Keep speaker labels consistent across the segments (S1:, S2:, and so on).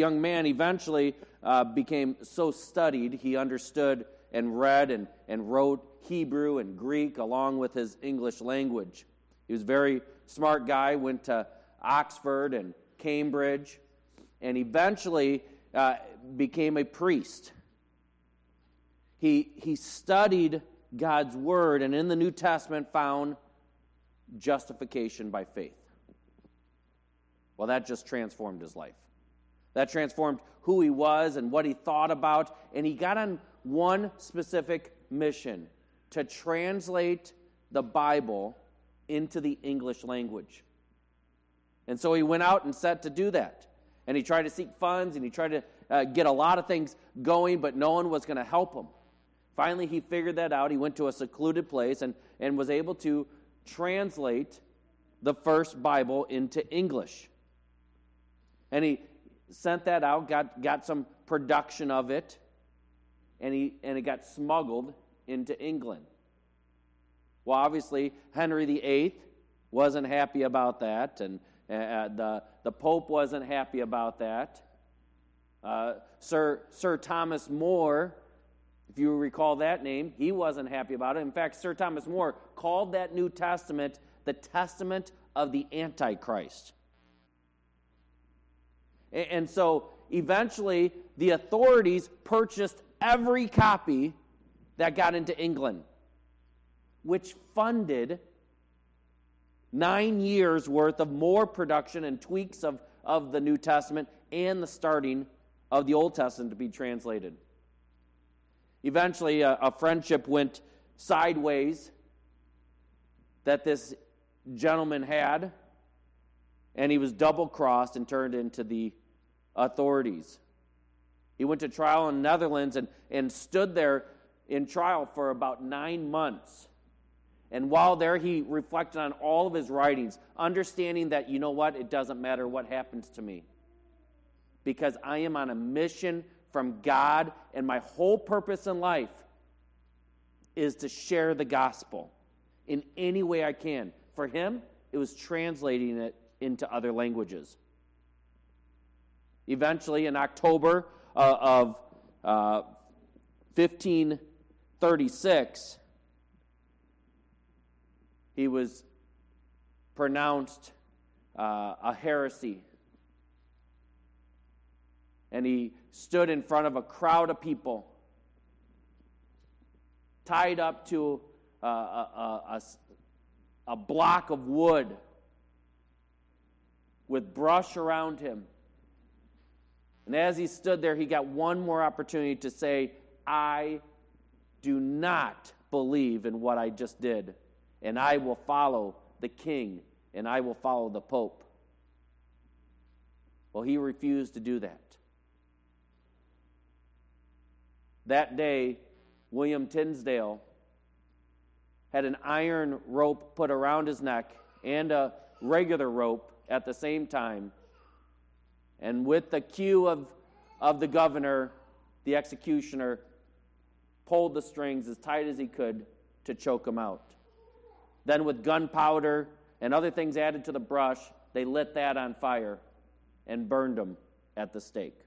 S1: young man eventually uh, became so studied, he understood and read and, and wrote Hebrew and Greek along with his English language. He was a very smart guy, went to Oxford and Cambridge, and eventually uh, became a priest. He, he studied God's Word and in the New Testament found justification by faith. Well, that just transformed his life. That transformed who he was and what he thought about. And he got on one specific mission to translate the Bible into the English language. And so he went out and set to do that. And he tried to seek funds and he tried to uh, get a lot of things going, but no one was going to help him. Finally, he figured that out. He went to a secluded place and, and was able to translate the first Bible into English. And he sent that out, got, got some production of it, and, he, and it got smuggled into England. Well, obviously, Henry VIII wasn't happy about that, and uh, uh, the, the Pope wasn't happy about that. Uh, Sir, Sir Thomas More, if you recall that name, he wasn't happy about it. In fact, Sir Thomas More called that New Testament the Testament of the Antichrist. And so eventually, the authorities purchased every copy that got into England, which funded nine years worth of more production and tweaks of, of the New Testament and the starting of the Old Testament to be translated. Eventually, a, a friendship went sideways that this gentleman had, and he was double crossed and turned into the authorities. He went to trial in the Netherlands and, and stood there in trial for about nine months. And while there, he reflected on all of his writings, understanding that, you know what, it doesn't matter what happens to me. Because I am on a mission from God, and my whole purpose in life is to share the gospel in any way I can. For him, it was translating it into other languages. Eventually, in October uh, of uh, 1536, he was pronounced uh, a heresy. And he stood in front of a crowd of people, tied up to uh, a, a, a block of wood with brush around him. And as he stood there, he got one more opportunity to say, I do not believe in what I just did, and I will follow the king, and I will follow the pope. Well, he refused to do that. That day, William Tyndale had an iron rope put around his neck and a regular rope at the same time and with the cue of, of the governor, the executioner pulled the strings as tight as he could to choke him out. Then, with gunpowder and other things added to the brush, they lit that on fire and burned him at the stake.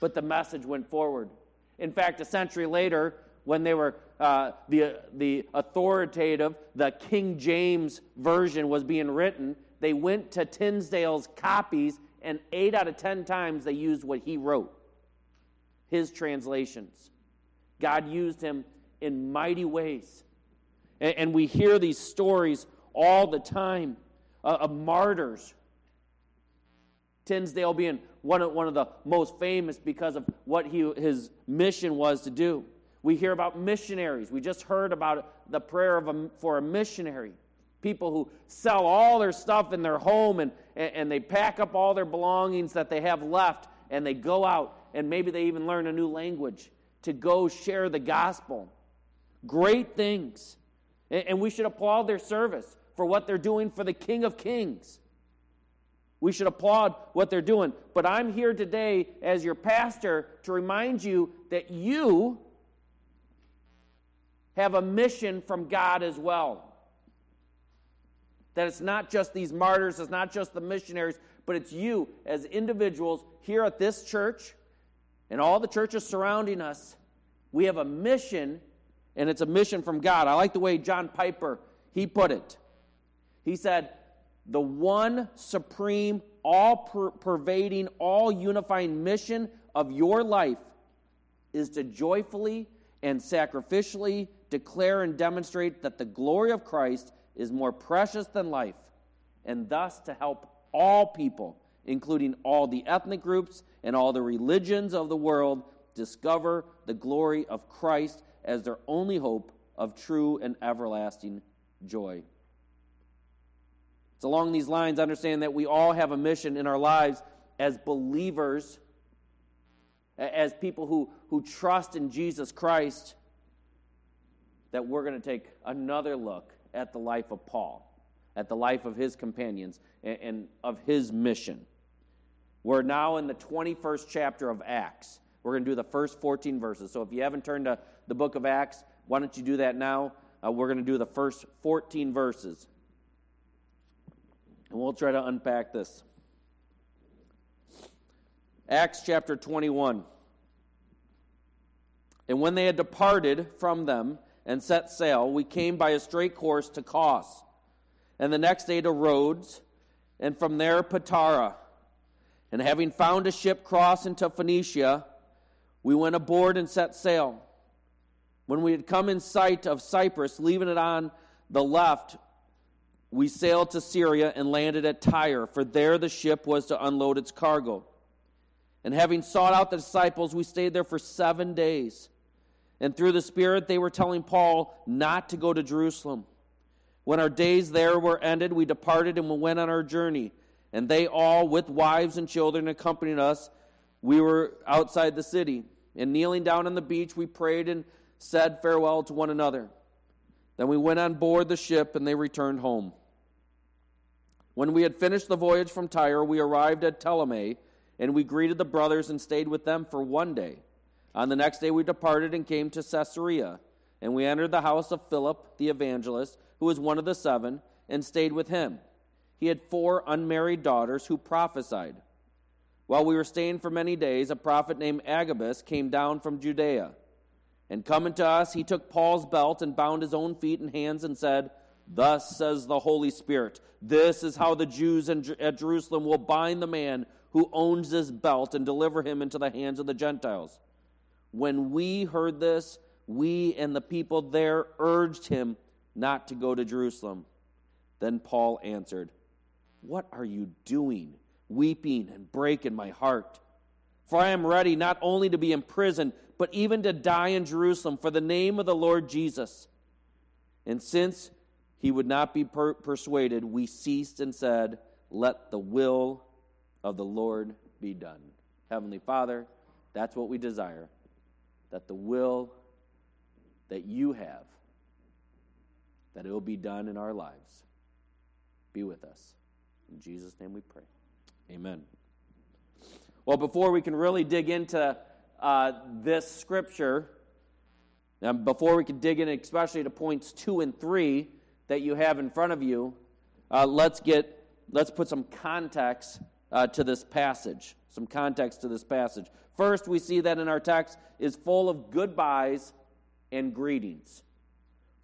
S1: But the message went forward. In fact, a century later, when they were uh, the, the authoritative, the King James version was being written, they went to Tinsdale's copies, and eight out of ten times they used what he wrote, his translations. God used him in mighty ways. And, and we hear these stories all the time uh, of martyrs. Tinsdale being one of, one of the most famous because of what he, his mission was to do. We hear about missionaries. We just heard about the prayer of a, for a missionary. People who sell all their stuff in their home and, and they pack up all their belongings that they have left and they go out and maybe they even learn a new language to go share the gospel. Great things. And we should applaud their service for what they're doing for the King of Kings. We should applaud what they're doing. But I'm here today as your pastor to remind you that you have a mission from God as well. That it's not just these martyrs, it's not just the missionaries, but it's you as individuals here at this church and all the churches surrounding us. We have a mission, and it's a mission from God. I like the way John Piper he put it. He said, "The one supreme, all pervading, all unifying mission of your life is to joyfully and sacrificially declare and demonstrate that the glory of Christ is more precious than life, and thus to help all people, including all the ethnic groups and all the religions of the world, discover the glory of Christ as their only hope of true and everlasting joy. It's along these lines, understand that we all have a mission in our lives as believers, as people who, who trust in Jesus Christ, that we're going to take another look at the life of Paul, at the life of his companions, and, and of his mission. We're now in the 21st chapter of Acts. We're going to do the first 14 verses. So if you haven't turned to the book of Acts, why don't you do that now? Uh, we're going to do the first 14 verses. And we'll try to unpack this. Acts chapter 21. And when they had departed from them and set sail, we came by a straight course to Cos, and the next day to Rhodes, and from there Patara. And having found a ship cross into Phoenicia, we went aboard and set sail. When we had come in sight of Cyprus, leaving it on the left, we sailed to Syria and landed at Tyre, for there the ship was to unload its cargo. And having sought out the disciples, we stayed there for seven days. And through the Spirit, they were telling Paul not to go to Jerusalem. When our days there were ended, we departed and we went on our journey. And they all, with wives and children, accompanied us. We were outside the city. And kneeling down on the beach, we prayed and said farewell to one another. Then we went on board the ship and they returned home. When we had finished the voyage from Tyre, we arrived at Ptolemais and we greeted the brothers and stayed with them for one day. On the next day, we departed and came to Caesarea. And we entered the house of Philip the evangelist, who was one of the seven, and stayed with him. He had four unmarried daughters who prophesied. While we were staying for many days, a prophet named Agabus came down from Judea and coming to us, he took Paul's belt and bound his own feet and hands and said, Thus says the Holy Spirit, this is how the Jews at Jerusalem will bind the man who owns this belt and deliver him into the hands of the Gentiles. When we heard this, we and the people there urged him not to go to Jerusalem. Then Paul answered, What are you doing, weeping and breaking my heart? For I am ready not only to be imprisoned, but even to die in Jerusalem for the name of the Lord Jesus. And since he would not be per- persuaded, we ceased and said, Let the will of the Lord be done. Heavenly Father, that's what we desire. That the will that you have, that it will be done in our lives. Be with us. In Jesus' name we pray. Amen. Well, before we can really dig into uh, this scripture, and before we can dig in, especially to points two and three that you have in front of you, uh, let's get let's put some context uh, to this passage. Some context to this passage. First, we see that in our text is full of goodbyes and greetings.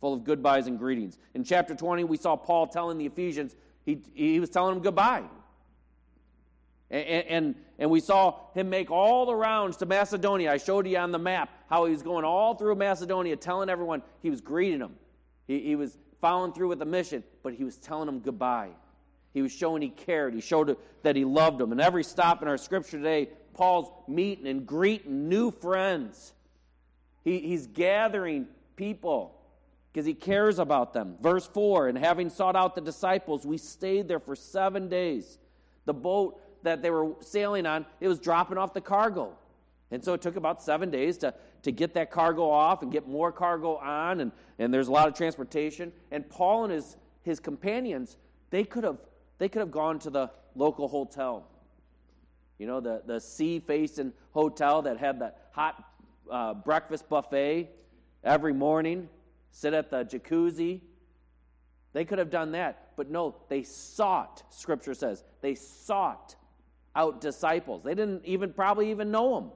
S1: Full of goodbyes and greetings. In chapter 20, we saw Paul telling the Ephesians, he, he was telling them goodbye. And, and, and, we saw him make all the rounds to Macedonia. I showed you on the map how he was going all through Macedonia, telling everyone he was greeting them. He, he was following through with the mission, but he was telling them goodbye. He was showing he cared. He showed that he loved them. And every stop in our scripture today, Paul's meeting and greeting new friends. He, he's gathering people because he cares about them. Verse 4 And having sought out the disciples, we stayed there for seven days. The boat that they were sailing on, it was dropping off the cargo. And so it took about seven days to, to get that cargo off and get more cargo on, and, and there's a lot of transportation. And Paul and his, his companions, they could have they could have gone to the local hotel. You know, the, the sea facing hotel that had that hot uh, breakfast buffet every morning, sit at the jacuzzi. They could have done that. But no, they sought, Scripture says, they sought out disciples. They didn't even probably even know them.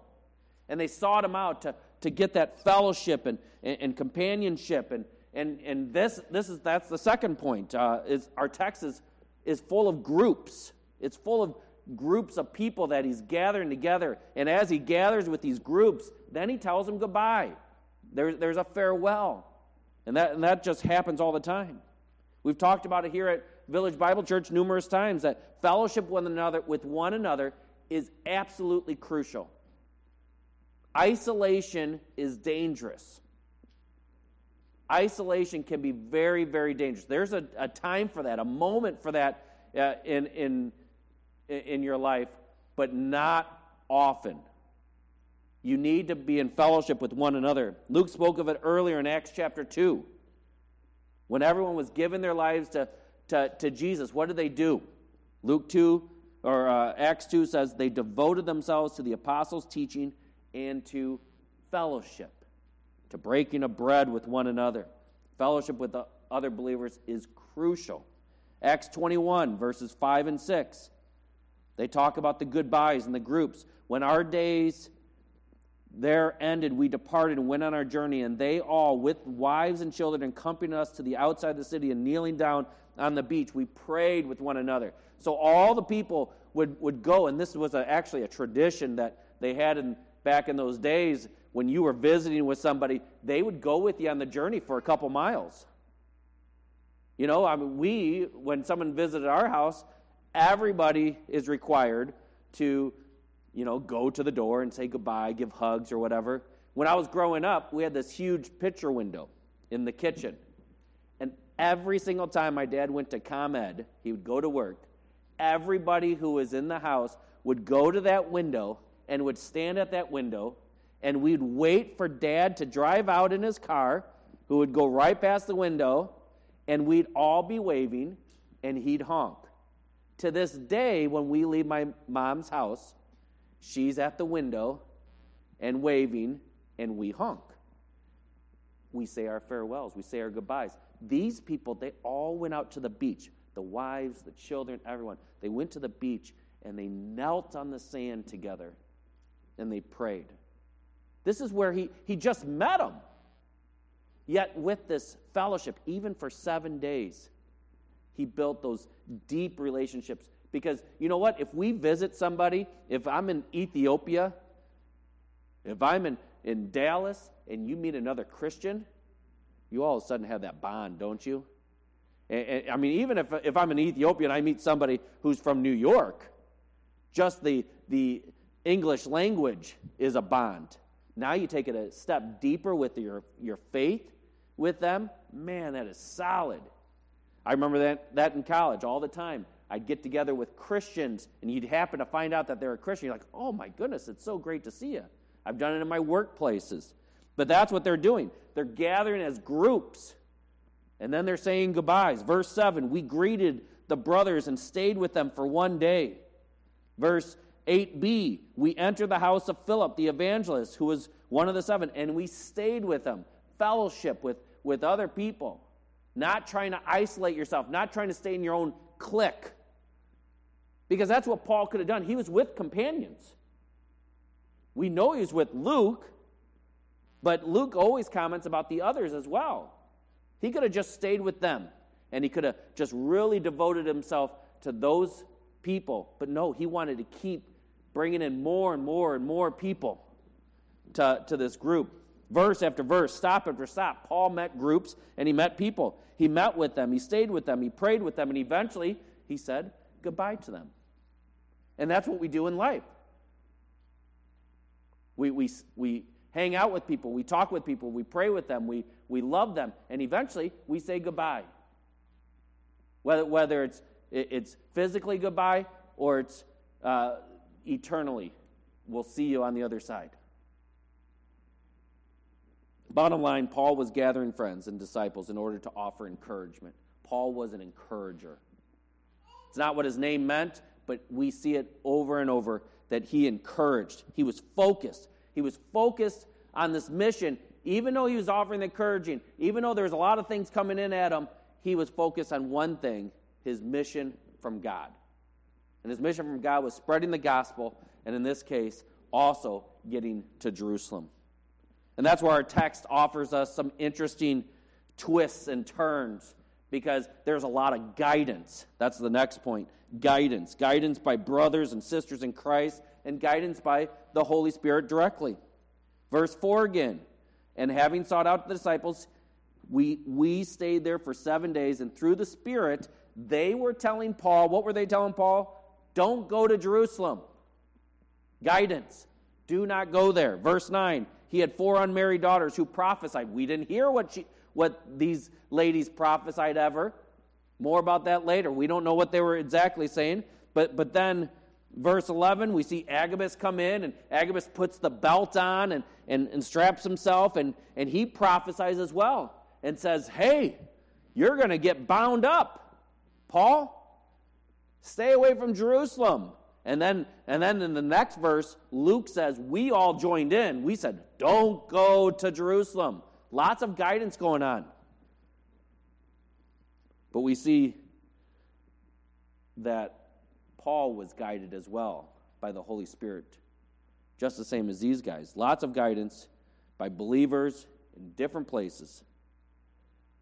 S1: And they sought them out to, to get that fellowship and, and, and companionship. And, and, and this, this is, that's the second point. Uh, is our text is, is full of groups. It's full of groups of people that he's gathering together. And as he gathers with these groups, then he tells them goodbye. There, there's a farewell. And that, and that just happens all the time. We've talked about it here at Village Bible Church numerous times that fellowship with another, with one another is absolutely crucial. Isolation is dangerous. Isolation can be very, very dangerous. There's a, a time for that, a moment for that uh, in, in, in your life, but not often. You need to be in fellowship with one another. Luke spoke of it earlier in Acts chapter 2. When everyone was giving their lives to, to, to Jesus, what did they do? Luke 2 or uh, Acts 2 says they devoted themselves to the apostles' teaching and to fellowship, to breaking of bread with one another. Fellowship with the other believers is crucial. Acts 21, verses 5 and 6. They talk about the goodbyes and the groups. When our days there ended, we departed and went on our journey, and they all, with wives and children, accompanied us to the outside of the city, and kneeling down on the beach, we prayed with one another. So all the people would, would go, and this was a, actually a tradition that they had in, back in those days when you were visiting with somebody, they would go with you on the journey for a couple miles. You know, I mean, we, when someone visited our house, everybody is required to you know, go to the door and say goodbye, give hugs or whatever. When I was growing up, we had this huge picture window in the kitchen. And every single time my dad went to ComEd, he would go to work, everybody who was in the house would go to that window and would stand at that window, and we'd wait for dad to drive out in his car, who would go right past the window, and we'd all be waving, and he'd honk. To this day, when we leave my mom's house, She's at the window and waving, and we honk. We say our farewells, we say our goodbyes. These people, they all went out to the beach the wives, the children, everyone. They went to the beach and they knelt on the sand together and they prayed. This is where he, he just met them. Yet, with this fellowship, even for seven days, he built those deep relationships because you know what? If we visit somebody, if I'm in Ethiopia, if I'm in, in Dallas and you meet another Christian, you all of a sudden have that bond, don't you? And, and, I mean, even if, if I'm in Ethiopia and I meet somebody who's from New York, just the, the English language is a bond. Now you take it a step deeper with your, your faith with them. Man, that is solid. I remember that, that in college all the time. I'd get together with Christians, and you'd happen to find out that they're a Christian. You're like, oh my goodness, it's so great to see you. I've done it in my workplaces. But that's what they're doing. They're gathering as groups, and then they're saying goodbyes. Verse 7 We greeted the brothers and stayed with them for one day. Verse 8b We entered the house of Philip the evangelist, who was one of the seven, and we stayed with them, fellowship with, with other people. Not trying to isolate yourself, not trying to stay in your own clique, because that's what Paul could have done. He was with companions. We know he was with Luke, but Luke always comments about the others as well. He could have just stayed with them and he could have just really devoted himself to those people. But no, he wanted to keep bringing in more and more and more people to, to this group. Verse after verse, stop after stop. Paul met groups and he met people. He met with them, he stayed with them, he prayed with them, and eventually he said goodbye to them. And that's what we do in life. We, we, we hang out with people, we talk with people, we pray with them, we, we love them, and eventually we say goodbye. Whether, whether it's, it's physically goodbye or it's uh, eternally, we'll see you on the other side. Bottom line, Paul was gathering friends and disciples in order to offer encouragement. Paul was an encourager. It's not what his name meant, but we see it over and over that he encouraged. He was focused. He was focused on this mission. Even though he was offering the encouraging, even though there was a lot of things coming in at him, he was focused on one thing, his mission from God. And his mission from God was spreading the gospel, and in this case, also getting to Jerusalem. And that's where our text offers us some interesting twists and turns because there's a lot of guidance. That's the next point guidance. Guidance by brothers and sisters in Christ, and guidance by the Holy Spirit directly. Verse 4 again. And having sought out the disciples, we, we stayed there for seven days, and through the Spirit, they were telling Paul, what were they telling Paul? Don't go to Jerusalem. Guidance. Do not go there. Verse 9. He had four unmarried daughters who prophesied. We didn't hear what, she, what these ladies prophesied ever. More about that later. We don't know what they were exactly saying. But, but then, verse 11, we see Agabus come in, and Agabus puts the belt on and, and, and straps himself, and, and he prophesies as well and says, Hey, you're going to get bound up. Paul, stay away from Jerusalem. And then, and then in the next verse, Luke says, We all joined in. We said, Don't go to Jerusalem. Lots of guidance going on. But we see that Paul was guided as well by the Holy Spirit, just the same as these guys. Lots of guidance by believers in different places.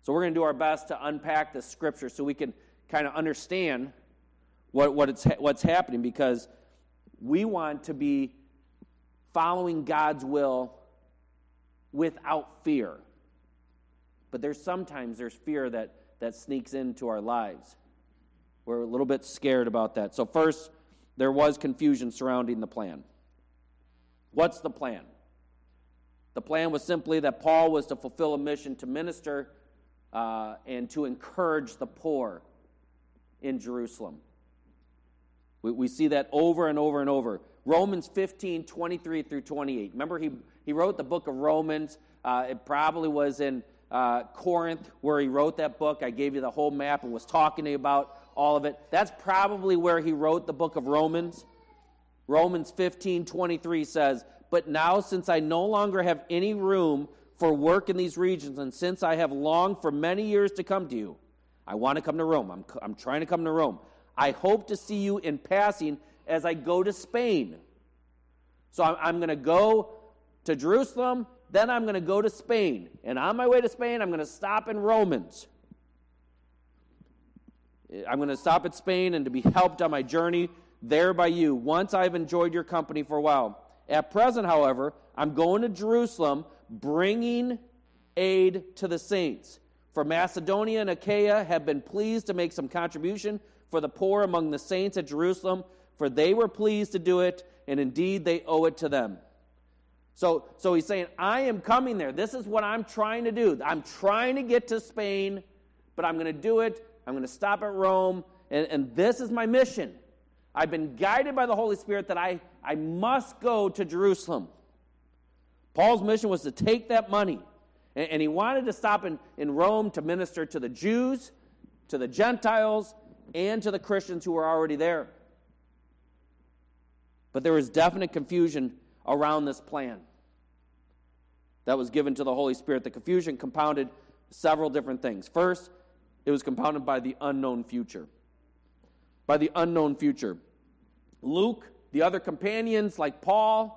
S1: So we're going to do our best to unpack the scripture so we can kind of understand what, what it's, what's happening because we want to be following God's will without fear. But there's sometimes there's fear that, that sneaks into our lives. We're a little bit scared about that. So, first, there was confusion surrounding the plan. What's the plan? The plan was simply that Paul was to fulfill a mission to minister uh, and to encourage the poor in Jerusalem. We, we see that over and over and over. Romans 15, 23 through 28. Remember, he, he wrote the book of Romans. Uh, it probably was in uh, Corinth where he wrote that book. I gave you the whole map and was talking to you about all of it. That's probably where he wrote the book of Romans. Romans 15, 23 says, But now, since I no longer have any room for work in these regions, and since I have longed for many years to come to you, I want to come to Rome. I'm, I'm trying to come to Rome. I hope to see you in passing as I go to Spain. So I'm, I'm going to go to Jerusalem, then I'm going to go to Spain. And on my way to Spain, I'm going to stop in Romans. I'm going to stop at Spain and to be helped on my journey there by you once I've enjoyed your company for a while. At present, however, I'm going to Jerusalem bringing aid to the saints. For Macedonia and Achaia have been pleased to make some contribution for the poor among the saints at Jerusalem, for they were pleased to do it, and indeed they owe it to them. So, so he's saying, I am coming there. This is what I'm trying to do. I'm trying to get to Spain, but I'm going to do it. I'm going to stop at Rome, and, and this is my mission. I've been guided by the Holy Spirit that I, I must go to Jerusalem. Paul's mission was to take that money, and, and he wanted to stop in, in Rome to minister to the Jews, to the Gentiles, and to the Christians who were already there. But there was definite confusion around this plan that was given to the Holy Spirit. The confusion compounded several different things. First, it was compounded by the unknown future. By the unknown future. Luke, the other companions like Paul,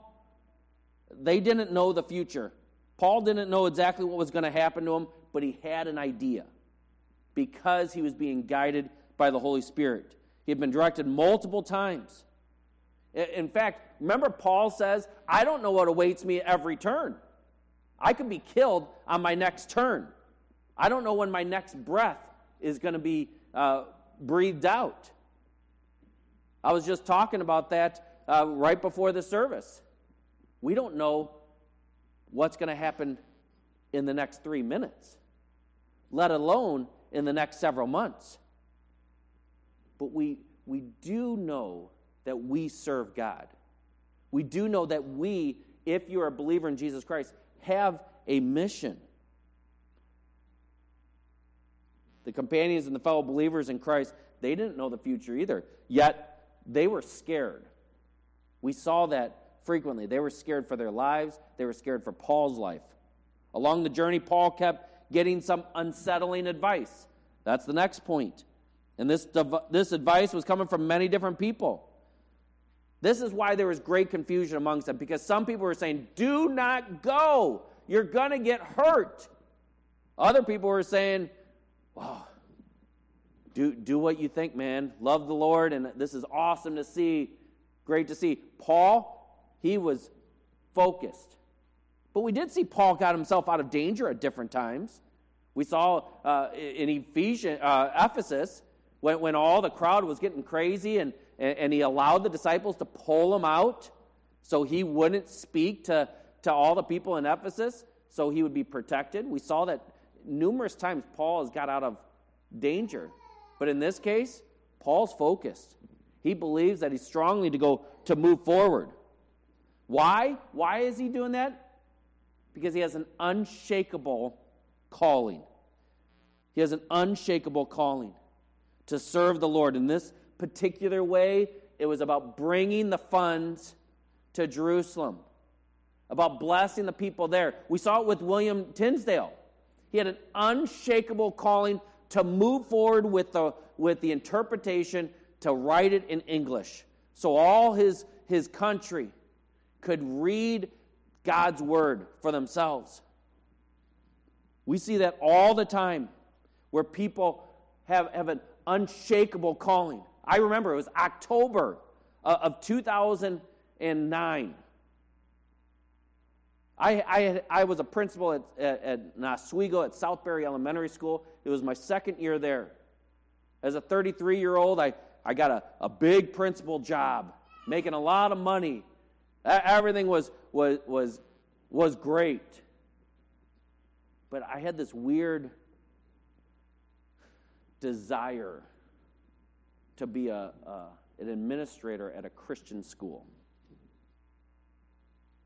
S1: they didn't know the future. Paul didn't know exactly what was going to happen to him, but he had an idea because he was being guided by the Holy Spirit. He had been directed multiple times. In fact, remember, Paul says, I don't know what awaits me at every turn. I could be killed on my next turn. I don't know when my next breath is going to be uh, breathed out. I was just talking about that uh, right before the service. We don't know what's going to happen in the next three minutes, let alone in the next several months. But we, we do know that we serve God. We do know that we, if you're a believer in Jesus Christ, have a mission. The companions and the fellow believers in Christ, they didn't know the future either. Yet they were scared. We saw that frequently. They were scared for their lives, they were scared for Paul's life. Along the journey, Paul kept getting some unsettling advice. That's the next point. And this, this advice was coming from many different people. This is why there was great confusion amongst them because some people were saying, Do not go. You're going to get hurt. Other people were saying, Oh, do, do what you think, man. Love the Lord, and this is awesome to see. Great to see. Paul, he was focused. But we did see Paul got himself out of danger at different times. We saw uh, in Ephesians, uh, Ephesus, when, when all the crowd was getting crazy and, and he allowed the disciples to pull him out so he wouldn't speak to, to all the people in Ephesus so he would be protected. We saw that numerous times Paul has got out of danger. But in this case, Paul's focused. He believes that he's strongly to go to move forward. Why? Why is he doing that? Because he has an unshakable calling. He has an unshakable calling to serve the Lord. In this particular way, it was about bringing the funds to Jerusalem, about blessing the people there. We saw it with William Tinsdale. He had an unshakable calling to move forward with the, with the interpretation, to write it in English. So all his, his country could read God's word for themselves. We see that all the time where people have, have an unshakable calling. I remember it was October uh, of 2009. I, I, I was a principal at, at, at Oswego at Southbury Elementary School. It was my second year there. As a 33 year old, I, I got a, a big principal job, making a lot of money. Everything was, was, was, was great. But I had this weird desire to be a, a, an administrator at a Christian school.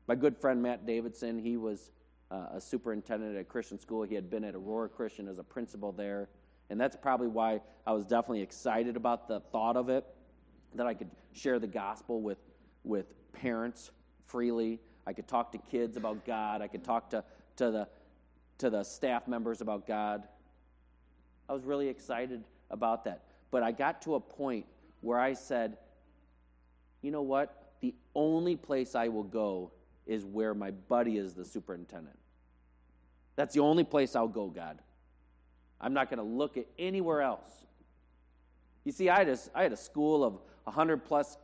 S1: My good friend Matt Davidson, he was uh, a superintendent at a Christian school. He had been at Aurora Christian as a principal there. And that's probably why I was definitely excited about the thought of it, that I could share the gospel with, with parents freely. I could talk to kids about God. I could talk to, to, the, to the staff members about God. I was really excited about that. But I got to a point where I said, you know what? The only place I will go is where my buddy is the superintendent. That's the only place I'll go, God. I'm not going to look at anywhere else. You see, I had a, I had a school of 100 plus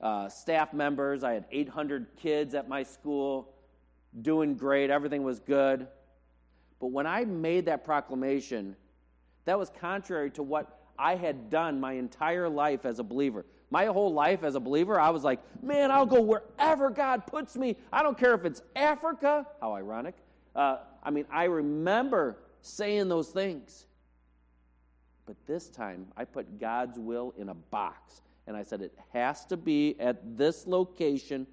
S1: uh, staff members. I had 800 kids at my school, doing great. Everything was good. But when I made that proclamation, that was contrary to what I had done my entire life as a believer. My whole life as a believer, I was like, man, I'll go wherever God puts me. I don't care if it's Africa. How ironic. Uh, I mean, I remember saying those things. But this time, I put God's will in a box. And I said, it has to be at this location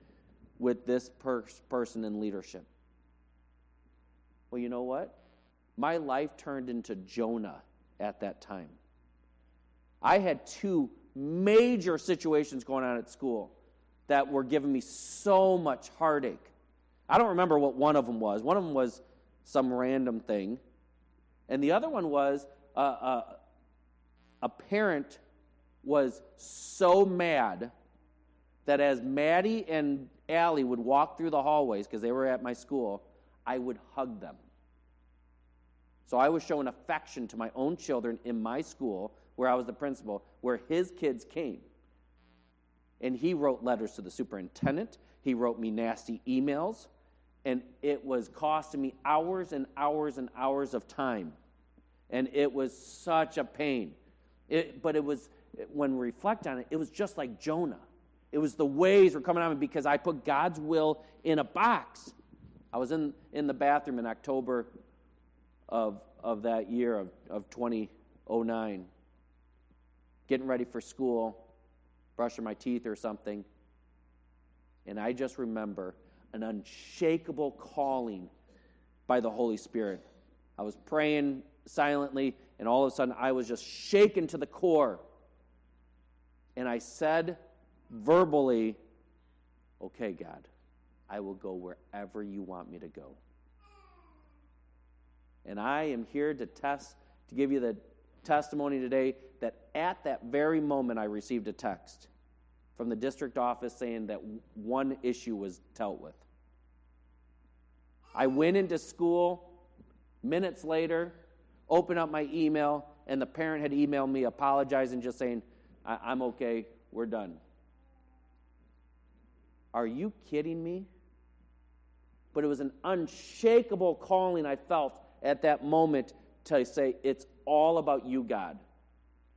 S1: with this per- person in leadership. Well, you know what? My life turned into Jonah at that time. I had two major situations going on at school that were giving me so much heartache. I don't remember what one of them was. One of them was some random thing, and the other one was uh, uh, a parent was so mad that as Maddie and Allie would walk through the hallways because they were at my school, I would hug them. So I was showing affection to my own children in my school, where I was the principal, where his kids came. And he wrote letters to the superintendent. He wrote me nasty emails. And it was costing me hours and hours and hours of time. And it was such a pain. It, but it was, when we reflect on it, it was just like Jonah. It was the waves were coming on me because I put God's will in a box. I was in, in the bathroom in October of, of that year of, of 2009, getting ready for school, brushing my teeth or something. And I just remember an unshakable calling by the Holy Spirit. I was praying silently, and all of a sudden I was just shaken to the core. And I said verbally, Okay, God, I will go wherever you want me to go. And I am here to test, to give you the testimony today that at that very moment, I received a text from the district office saying that one issue was dealt with. I went into school minutes later, opened up my email, and the parent had emailed me apologizing, just saying, I'm okay, we're done. Are you kidding me? But it was an unshakable calling I felt at that moment to say, It's all about you, God.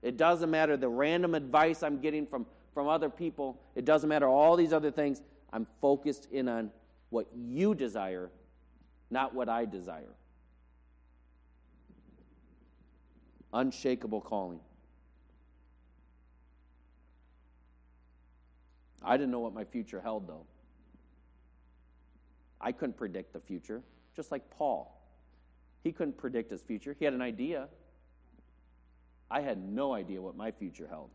S1: It doesn't matter the random advice I'm getting from, from other people, it doesn't matter all these other things. I'm focused in on what you desire, not what I desire. Unshakable calling. I didn't know what my future held, though. I couldn't predict the future, just like Paul. He couldn't predict his future. He had an idea. I had no idea what my future held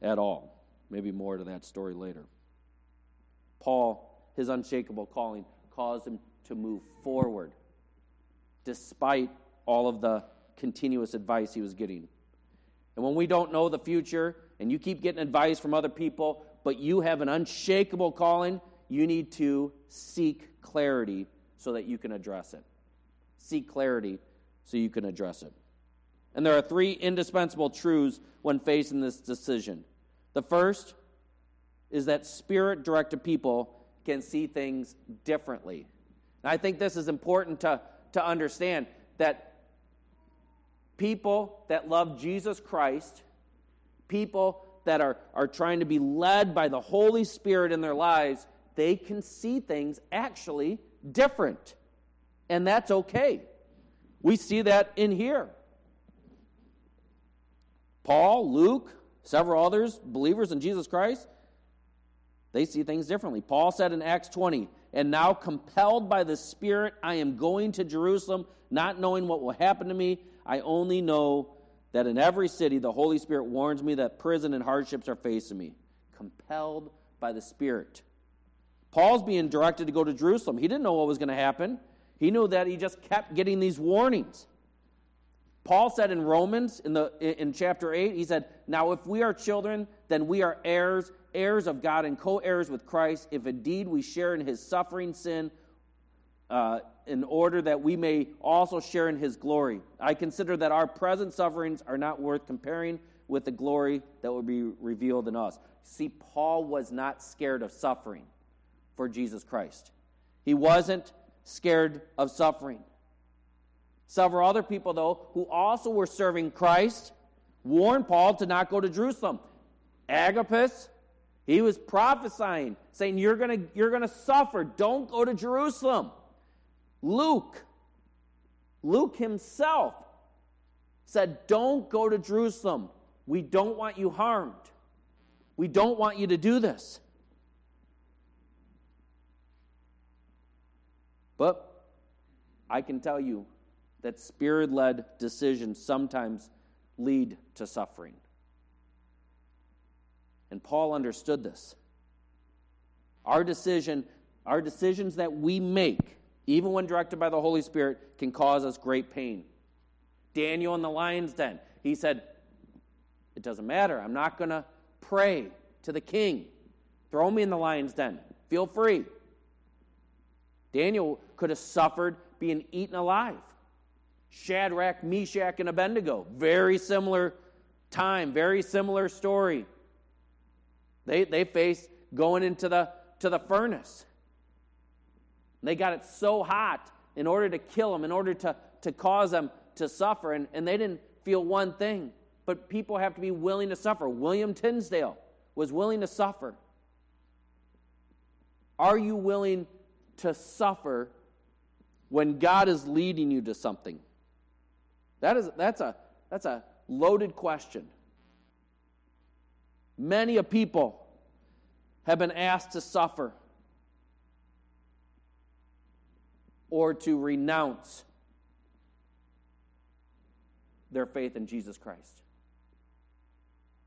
S1: at all. Maybe more to that story later. Paul, his unshakable calling, caused him to move forward despite all of the continuous advice he was getting. And when we don't know the future and you keep getting advice from other people, but you have an unshakable calling, you need to seek clarity so that you can address it. Seek clarity so you can address it. And there are three indispensable truths when facing this decision. The first is that spirit directed people can see things differently. And I think this is important to, to understand that people that love Jesus Christ, people that are, are trying to be led by the Holy Spirit in their lives, they can see things actually different. And that's okay. We see that in here. Paul, Luke, several others, believers in Jesus Christ, they see things differently. Paul said in Acts 20, And now, compelled by the Spirit, I am going to Jerusalem, not knowing what will happen to me. I only know that in every city the Holy Spirit warns me that prison and hardships are facing me. Compelled by the Spirit. Paul's being directed to go to Jerusalem. He didn't know what was going to happen. He knew that he just kept getting these warnings. Paul said in Romans in the in chapter 8, he said, "Now if we are children, then we are heirs, heirs of God and co-heirs with Christ, if indeed we share in his suffering sin, uh, in order that we may also share in his glory. I consider that our present sufferings are not worth comparing with the glory that will be revealed in us." See, Paul was not scared of suffering for Jesus Christ. He wasn't scared of suffering. Several other people, though, who also were serving Christ, warned Paul to not go to Jerusalem. Agabus, he was prophesying, saying, You're going you're going to suffer. Don't go to Jerusalem. Luke, Luke himself said, Don't go to Jerusalem. We don't want you harmed. We don't want you to do this. But I can tell you, that spirit led decisions sometimes lead to suffering. And Paul understood this. Our decision, our decisions that we make, even when directed by the Holy Spirit, can cause us great pain. Daniel in the lion's den, he said, It doesn't matter. I'm not going to pray to the king. Throw me in the lion's den. Feel free. Daniel could have suffered being eaten alive. Shadrach, Meshach, and Abednego. Very similar time, very similar story. They, they faced going into the, to the furnace. They got it so hot in order to kill them, in order to, to cause them to suffer, and, and they didn't feel one thing. But people have to be willing to suffer. William Tyndale was willing to suffer. Are you willing to suffer when God is leading you to something? That is, that's, a, that's a loaded question. Many a people have been asked to suffer or to renounce their faith in Jesus Christ.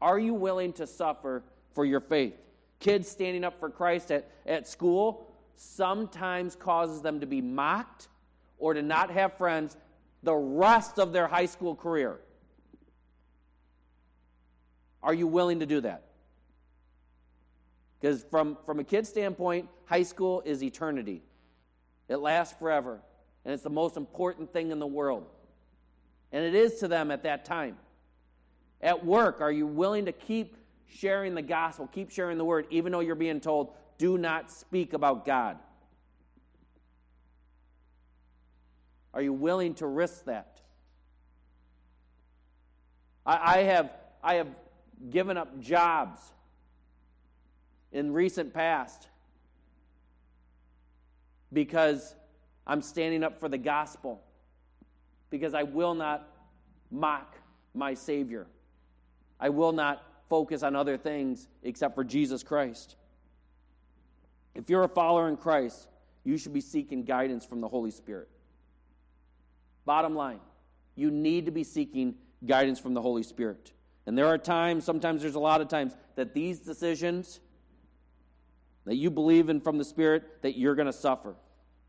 S1: Are you willing to suffer for your faith? Kids standing up for Christ at, at school sometimes causes them to be mocked or to not have friends the rest of their high school career. Are you willing to do that? Because from, from a kid's standpoint, high school is eternity. It lasts forever, and it's the most important thing in the world. And it is to them at that time. At work, are you willing to keep sharing the gospel, keep sharing the word, even though you're being told, do not speak about God? Are you willing to risk that? I, I have, I have given up jobs in recent past because I'm standing up for the gospel, because I will not mock my Savior. I will not focus on other things except for Jesus Christ. If you're a follower in Christ, you should be seeking guidance from the Holy Spirit. Bottom line, you need to be seeking guidance from the Holy Spirit. And there are times, sometimes there's a lot of times, that these decisions that you believe in from the Spirit, that you're going to suffer.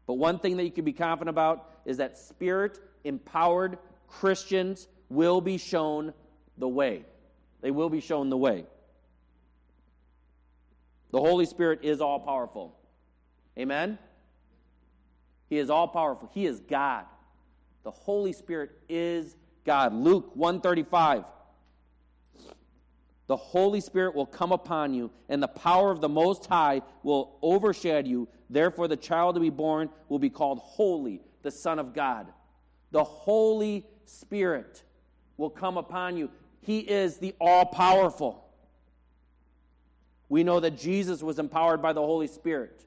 S1: But one thing that you can be confident about is that Spirit empowered Christians will be shown the way. They will be shown the way. The Holy Spirit is all powerful. Amen? He is all powerful. He is God. The Holy Spirit is God. Luke 135. The Holy Spirit will come upon you, and the power of the Most High will overshadow you. Therefore, the child to be born will be called Holy, the Son of God. The Holy Spirit will come upon you. He is the all powerful. We know that Jesus was empowered by the Holy Spirit.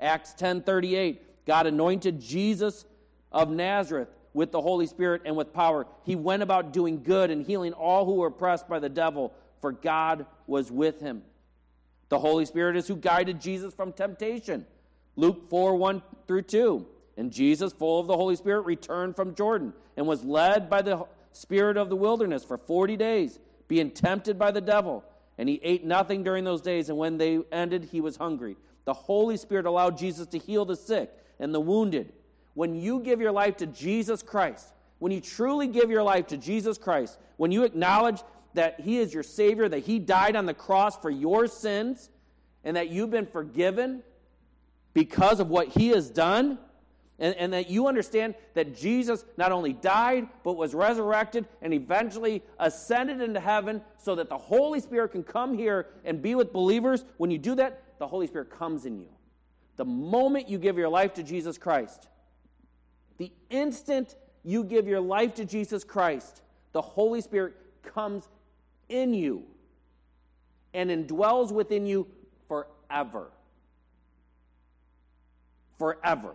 S1: Acts 10:38 God anointed Jesus of Nazareth with the Holy Spirit and with power. He went about doing good and healing all who were oppressed by the devil, for God was with him. The Holy Spirit is who guided Jesus from temptation. Luke 4 1 through 2. And Jesus, full of the Holy Spirit, returned from Jordan and was led by the Spirit of the wilderness for 40 days, being tempted by the devil. And he ate nothing during those days, and when they ended, he was hungry. The Holy Spirit allowed Jesus to heal the sick and the wounded when you give your life to Jesus Christ, when you truly give your life to Jesus Christ, when you acknowledge that He is your Savior, that He died on the cross for your sins, and that you've been forgiven because of what He has done, and, and, that you understand that Jesus not only died, but was resurrected and eventually ascended into heaven so that the Holy Spirit can come here and be with believers. When you do that, the Holy Spirit comes in you. The moment you give your life to Jesus Christ, the instant you give your life to Jesus Christ, the Holy Spirit comes in you and indwells within you forever. Forever.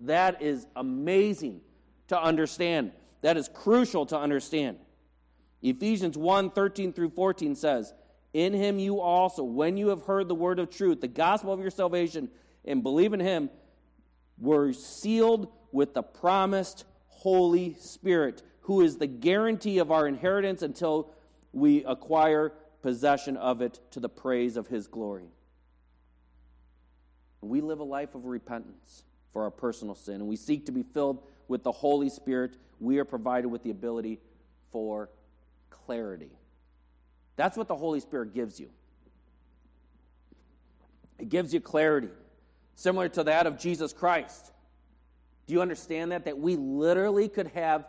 S1: That is amazing to understand. That is crucial to understand. Ephesians 1 13 through 14 says, In him you also, when you have heard the word of truth, the gospel of your salvation, and believe in him, were sealed with the promised Holy Spirit, who is the guarantee of our inheritance until we acquire possession of it to the praise of His glory. We live a life of repentance for our personal sin, and we seek to be filled with the Holy Spirit. We are provided with the ability for clarity. That's what the Holy Spirit gives you. It gives you clarity similar to that of Jesus Christ. Do you understand that? That we literally could have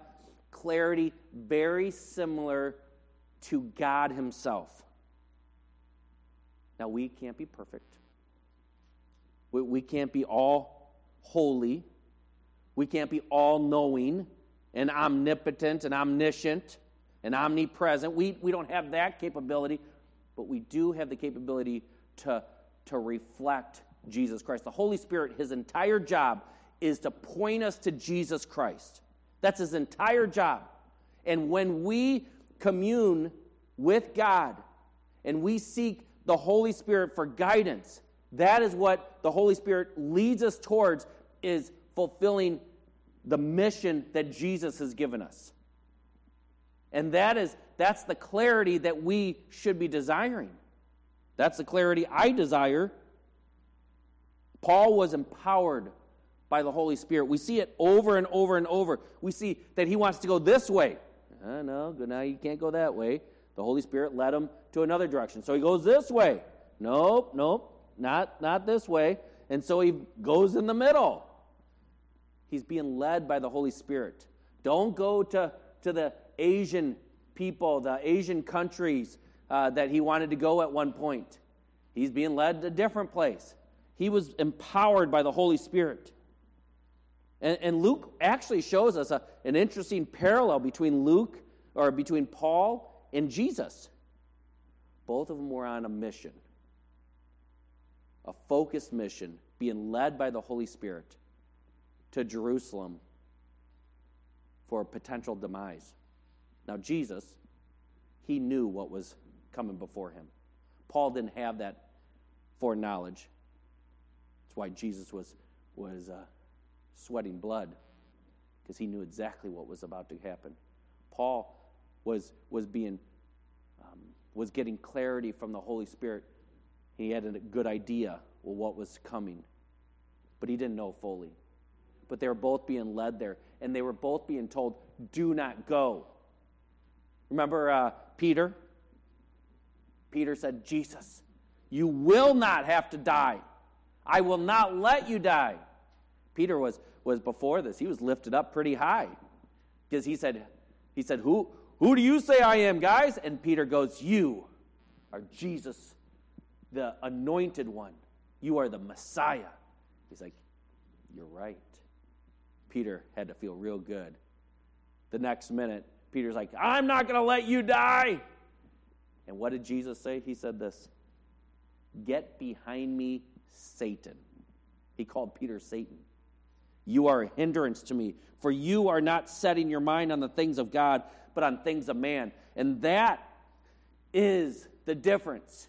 S1: clarity very similar to God Himself. Now, we can't be perfect. We, we can't be all holy. We can't be all knowing and omnipotent and omniscient and omnipresent. We, we don't have that capability, but we do have the capability to, to reflect Jesus Christ. The Holy Spirit, his entire job is to point us to Jesus Christ. That's his entire job. And when we commune with God and we seek the Holy Spirit for guidance, that is what the Holy Spirit leads us towards is fulfilling the mission that Jesus has given us. And that is that's the clarity that we should be desiring. That's the clarity I desire Paul was empowered by the Holy Spirit. We see it over and over and over. We see that he wants to go this way. Uh, no, now you can't go that way. The Holy Spirit led him to another direction. So he goes this way. Nope, nope, not, not this way. And so he goes in the middle. He's being led by the Holy Spirit. Don't go to, to the Asian people, the Asian countries uh, that he wanted to go at one point. He's being led to a different place. He was empowered by the Holy Spirit. And, and Luke actually shows us a, an interesting parallel between Luke, or between Paul and Jesus. Both of them were on a mission, a focused mission, being led by the Holy Spirit to Jerusalem for a potential demise. Now, Jesus, he knew what was coming before him. Paul didn't have that foreknowledge. That's why Jesus was, was uh, sweating blood, because he knew exactly what was about to happen. Paul was, was being um, was getting clarity from the Holy Spirit. He had a good idea of what was coming, but he didn't know fully. But they were both being led there, and they were both being told, "Do not go." Remember uh, Peter? Peter said, "Jesus, you will not have to die. I will not let you die." Peter was was before this. He was lifted up pretty high because he said, he said, who who do you say I am, guys? And Peter goes, You are Jesus, the anointed one. You are the Messiah. He's like, You're right. Peter had to feel real good. The next minute, Peter's like, I'm not going to let you die. And what did Jesus say? He said this Get behind me, Satan. He called Peter Satan. You are a hindrance to me, for you are not setting your mind on the things of God, but on things of man. And that is the difference.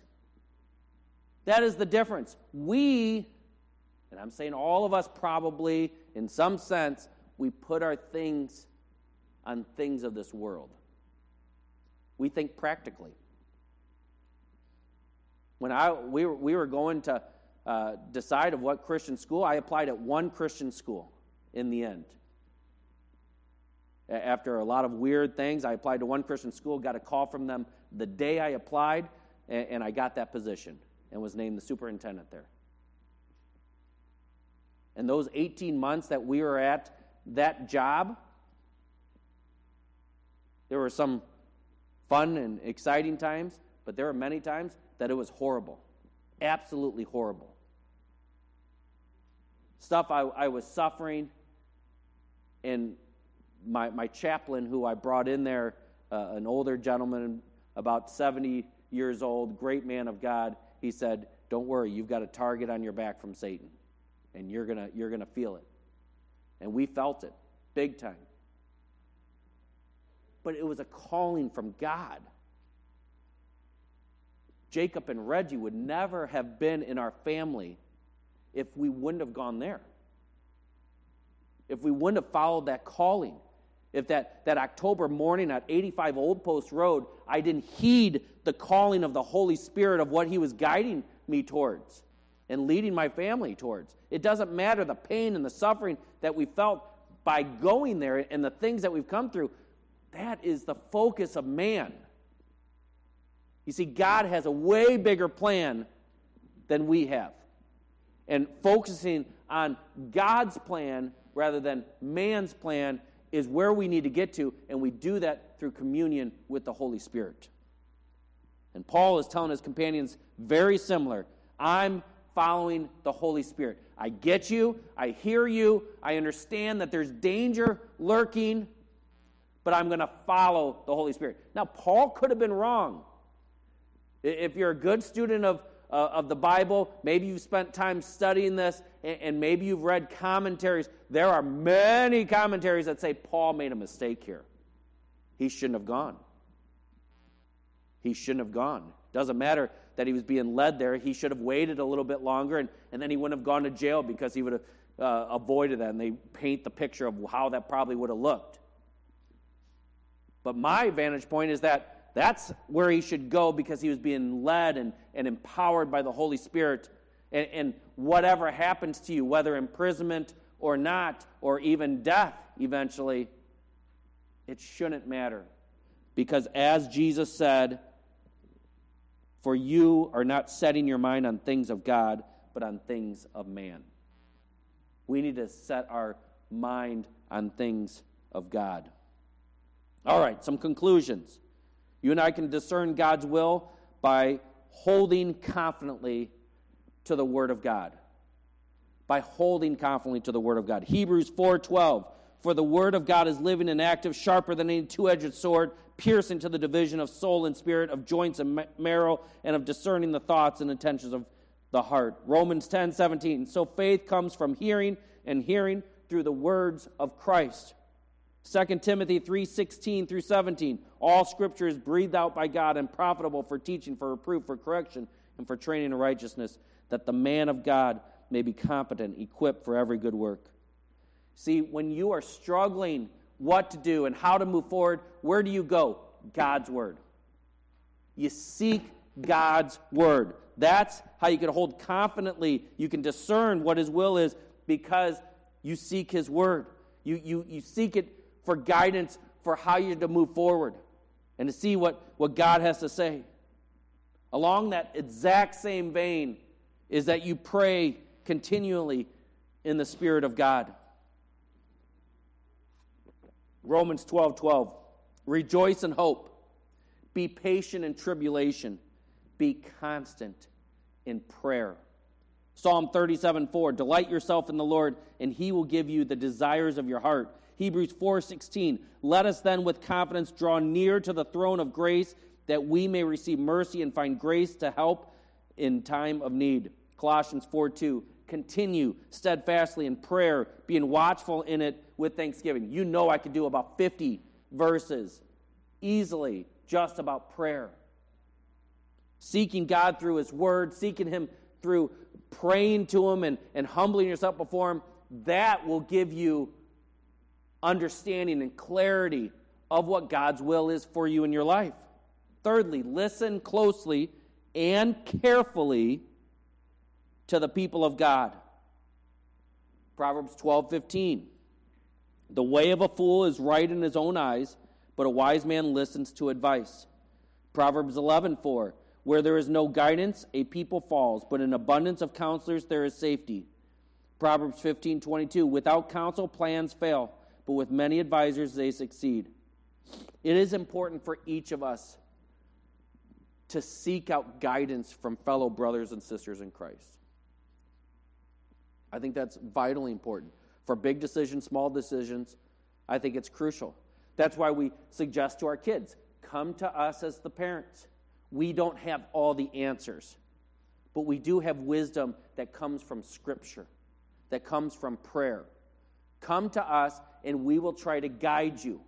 S1: That is the difference. We, and I'm saying all of us probably, in some sense, we put our things on things of this world. We think practically. When I, we, were, we were going to uh, decide of what Christian school, I applied at one Christian school in the end. After a lot of weird things, I applied to one Christian school, got a call from them the day I applied, and I got that position and was named the superintendent there. And those 18 months that we were at that job, there were some fun and exciting times, but there were many times that it was horrible. Absolutely horrible. Stuff I, I was suffering, and my, my chaplain, who I brought in there, uh, an older gentleman, about 70 years old, great man of God, he said, Don't worry, you've got a target on your back from Satan, and you're going you're going to feel it. And we felt it big time. But it was a calling from God. Jacob and Reggie would never have been in our family if we wouldn't have gone there. If we wouldn't have followed that calling. If that, that October morning at 85 Old Post Road, I didn't heed the calling of the Holy Spirit of what He was guiding me towards and leading my family towards. It doesn't matter the pain and the suffering that we felt by going there and the things that we've come through. That is the focus of man. You see, God has a way bigger plan than we have. And focusing on God's plan rather than man's plan is where we need to get to, and we do that through communion with the Holy Spirit. And Paul is telling his companions very similar I'm following the Holy Spirit. I get you, I hear you, I understand that there's danger lurking, but I'm going to follow the Holy Spirit. Now, Paul could have been wrong. If you're a good student of, uh, of the Bible, maybe you've spent time studying this, and, and maybe you've read commentaries. There are many commentaries that say Paul made a mistake here. He shouldn't have gone. He shouldn't have gone. Doesn't matter that he was being led there. He should have waited a little bit longer, and, and then he wouldn't have gone to jail because he would have uh, avoided that. And they paint the picture of how that probably would have looked. But my vantage point is that that's where he should go because he was being led and, and empowered by the Holy Spirit. And, and whatever happens to you, whether imprisonment or not, or even death eventually, it shouldn't matter Because as Jesus said, for you are not setting your mind on things of God, but on things of man. We need to set our mind on things of God. All right, some conclusions. You and I can discern God's will by holding confidently to the Word of God. By holding confidently to the Word of God. Hebrews 4:12. For the Word of God is living and active, sharper than any two-edged sword, piercing to the division of soul and spirit, of joints and marrow, and of discerning the thoughts and intentions of the heart. Romans 10:17. So faith comes from hearing, and hearing through the words of Christ. 2 Timothy 3:16 through 17 All scripture is breathed out by God and profitable for teaching for reproof for correction and for training in righteousness that the man of God may be competent equipped for every good work. See when you are struggling what to do and how to move forward where do you go? God's word. You seek God's word. That's how you can hold confidently. You can discern what his will is because you seek his word. You, you, you seek it for guidance for how you're to move forward and to see what, what God has to say. Along that exact same vein is that you pray continually in the Spirit of God. Romans 12 12. Rejoice in hope. Be patient in tribulation. Be constant in prayer. Psalm 37 4. Delight yourself in the Lord, and he will give you the desires of your heart. Hebrews 4:16 Let us then with confidence draw near to the throne of grace that we may receive mercy and find grace to help in time of need. Colossians 4:2 Continue steadfastly in prayer, being watchful in it with thanksgiving. You know I could do about 50 verses easily just about prayer. Seeking God through his word, seeking him through praying to him and, and humbling yourself before him, that will give you understanding and clarity of what God's will is for you in your life. Thirdly, listen closely and carefully to the people of God. Proverbs 12 15. The way of a fool is right in his own eyes, but a wise man listens to advice. Proverbs 11 4. Where there is no guidance, a people falls, but in abundance of counselors there is safety. Proverbs 15 22. Without counsel, plans fail but with many advisors, they succeed. It is important for each of us to seek out guidance from fellow brothers and sisters in Christ. I think that's vitally important. For big decisions, small decisions, I think it's crucial. That's why we suggest to our kids come to us as the parents. We don't have all the answers, but we do have wisdom that comes from Scripture, that comes from prayer. Come to us and we will try to guide you.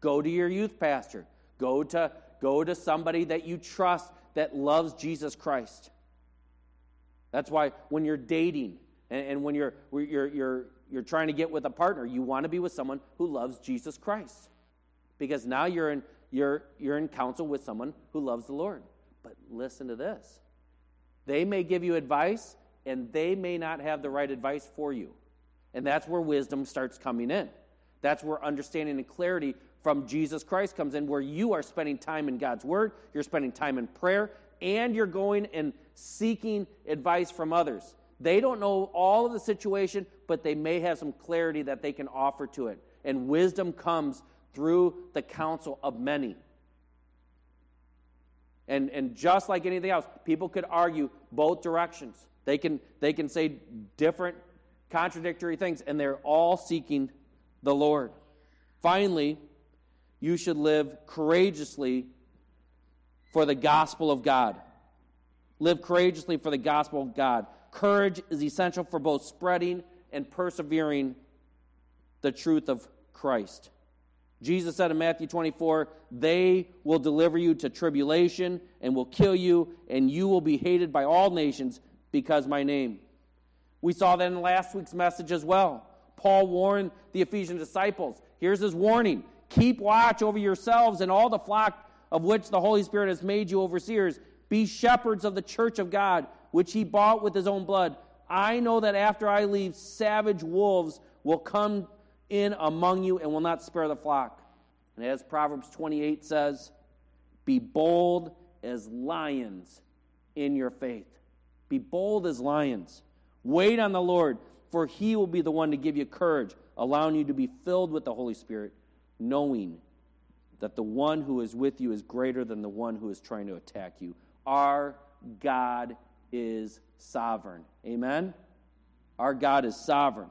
S1: Go to your youth pastor. Go to, go to somebody that you trust that loves Jesus Christ. That's why when you're dating and, and when you're, you're, you're, you're trying to get with a partner, you want to be with someone who loves Jesus Christ. Because now you're in, you're, you're in counsel with someone who loves the Lord. But listen to this they may give you advice, and they may not have the right advice for you. And that's where wisdom starts coming in. That's where understanding and clarity from Jesus Christ comes in, where you are spending time in God's Word, you're spending time in prayer, and you're going and seeking advice from others. They don't know all of the situation, but they may have some clarity that they can offer to it. And wisdom comes through the counsel of many. And, and just like anything else, people could argue both directions. They can, they can say different contradictory things, and they're all seeking the Lord. Finally, you should live courageously for the gospel of God. Live courageously for the gospel of God. Courage is essential for both spreading and persevering the truth of Christ. Jesus said in Matthew 24, They will deliver you to tribulation and will kill you, and you will be hated by all nations because my name. We saw that in last week's message as well. Paul warned the Ephesian disciples. Here's his warning Keep watch over yourselves and all the flock of which the Holy Spirit has made you overseers. Be shepherds of the church of God, which he bought with his own blood. I know that after I leave, savage wolves will come in among you and will not spare the flock. And as Proverbs 28 says, be bold as lions in your faith. Be bold as lions. Wait on the Lord, for he will be the one to give you courage, allowing you to be filled with the Holy Spirit, knowing that the one who is with you is greater than the one who is trying to attack you. Our God is sovereign. Amen? Our God is sovereign.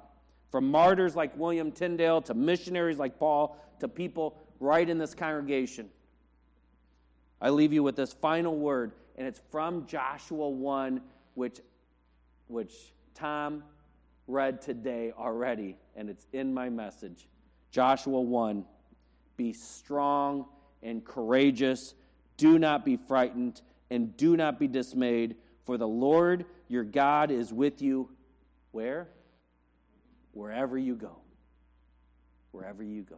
S1: From martyrs like William Tyndale to missionaries like Paul to people right in this congregation, I leave you with this final word, and it's from Joshua 1, which, which Tom read today already, and it's in my message. Joshua 1 Be strong and courageous, do not be frightened, and do not be dismayed, for the Lord your God is with you. Where? Wherever you go. Wherever you go.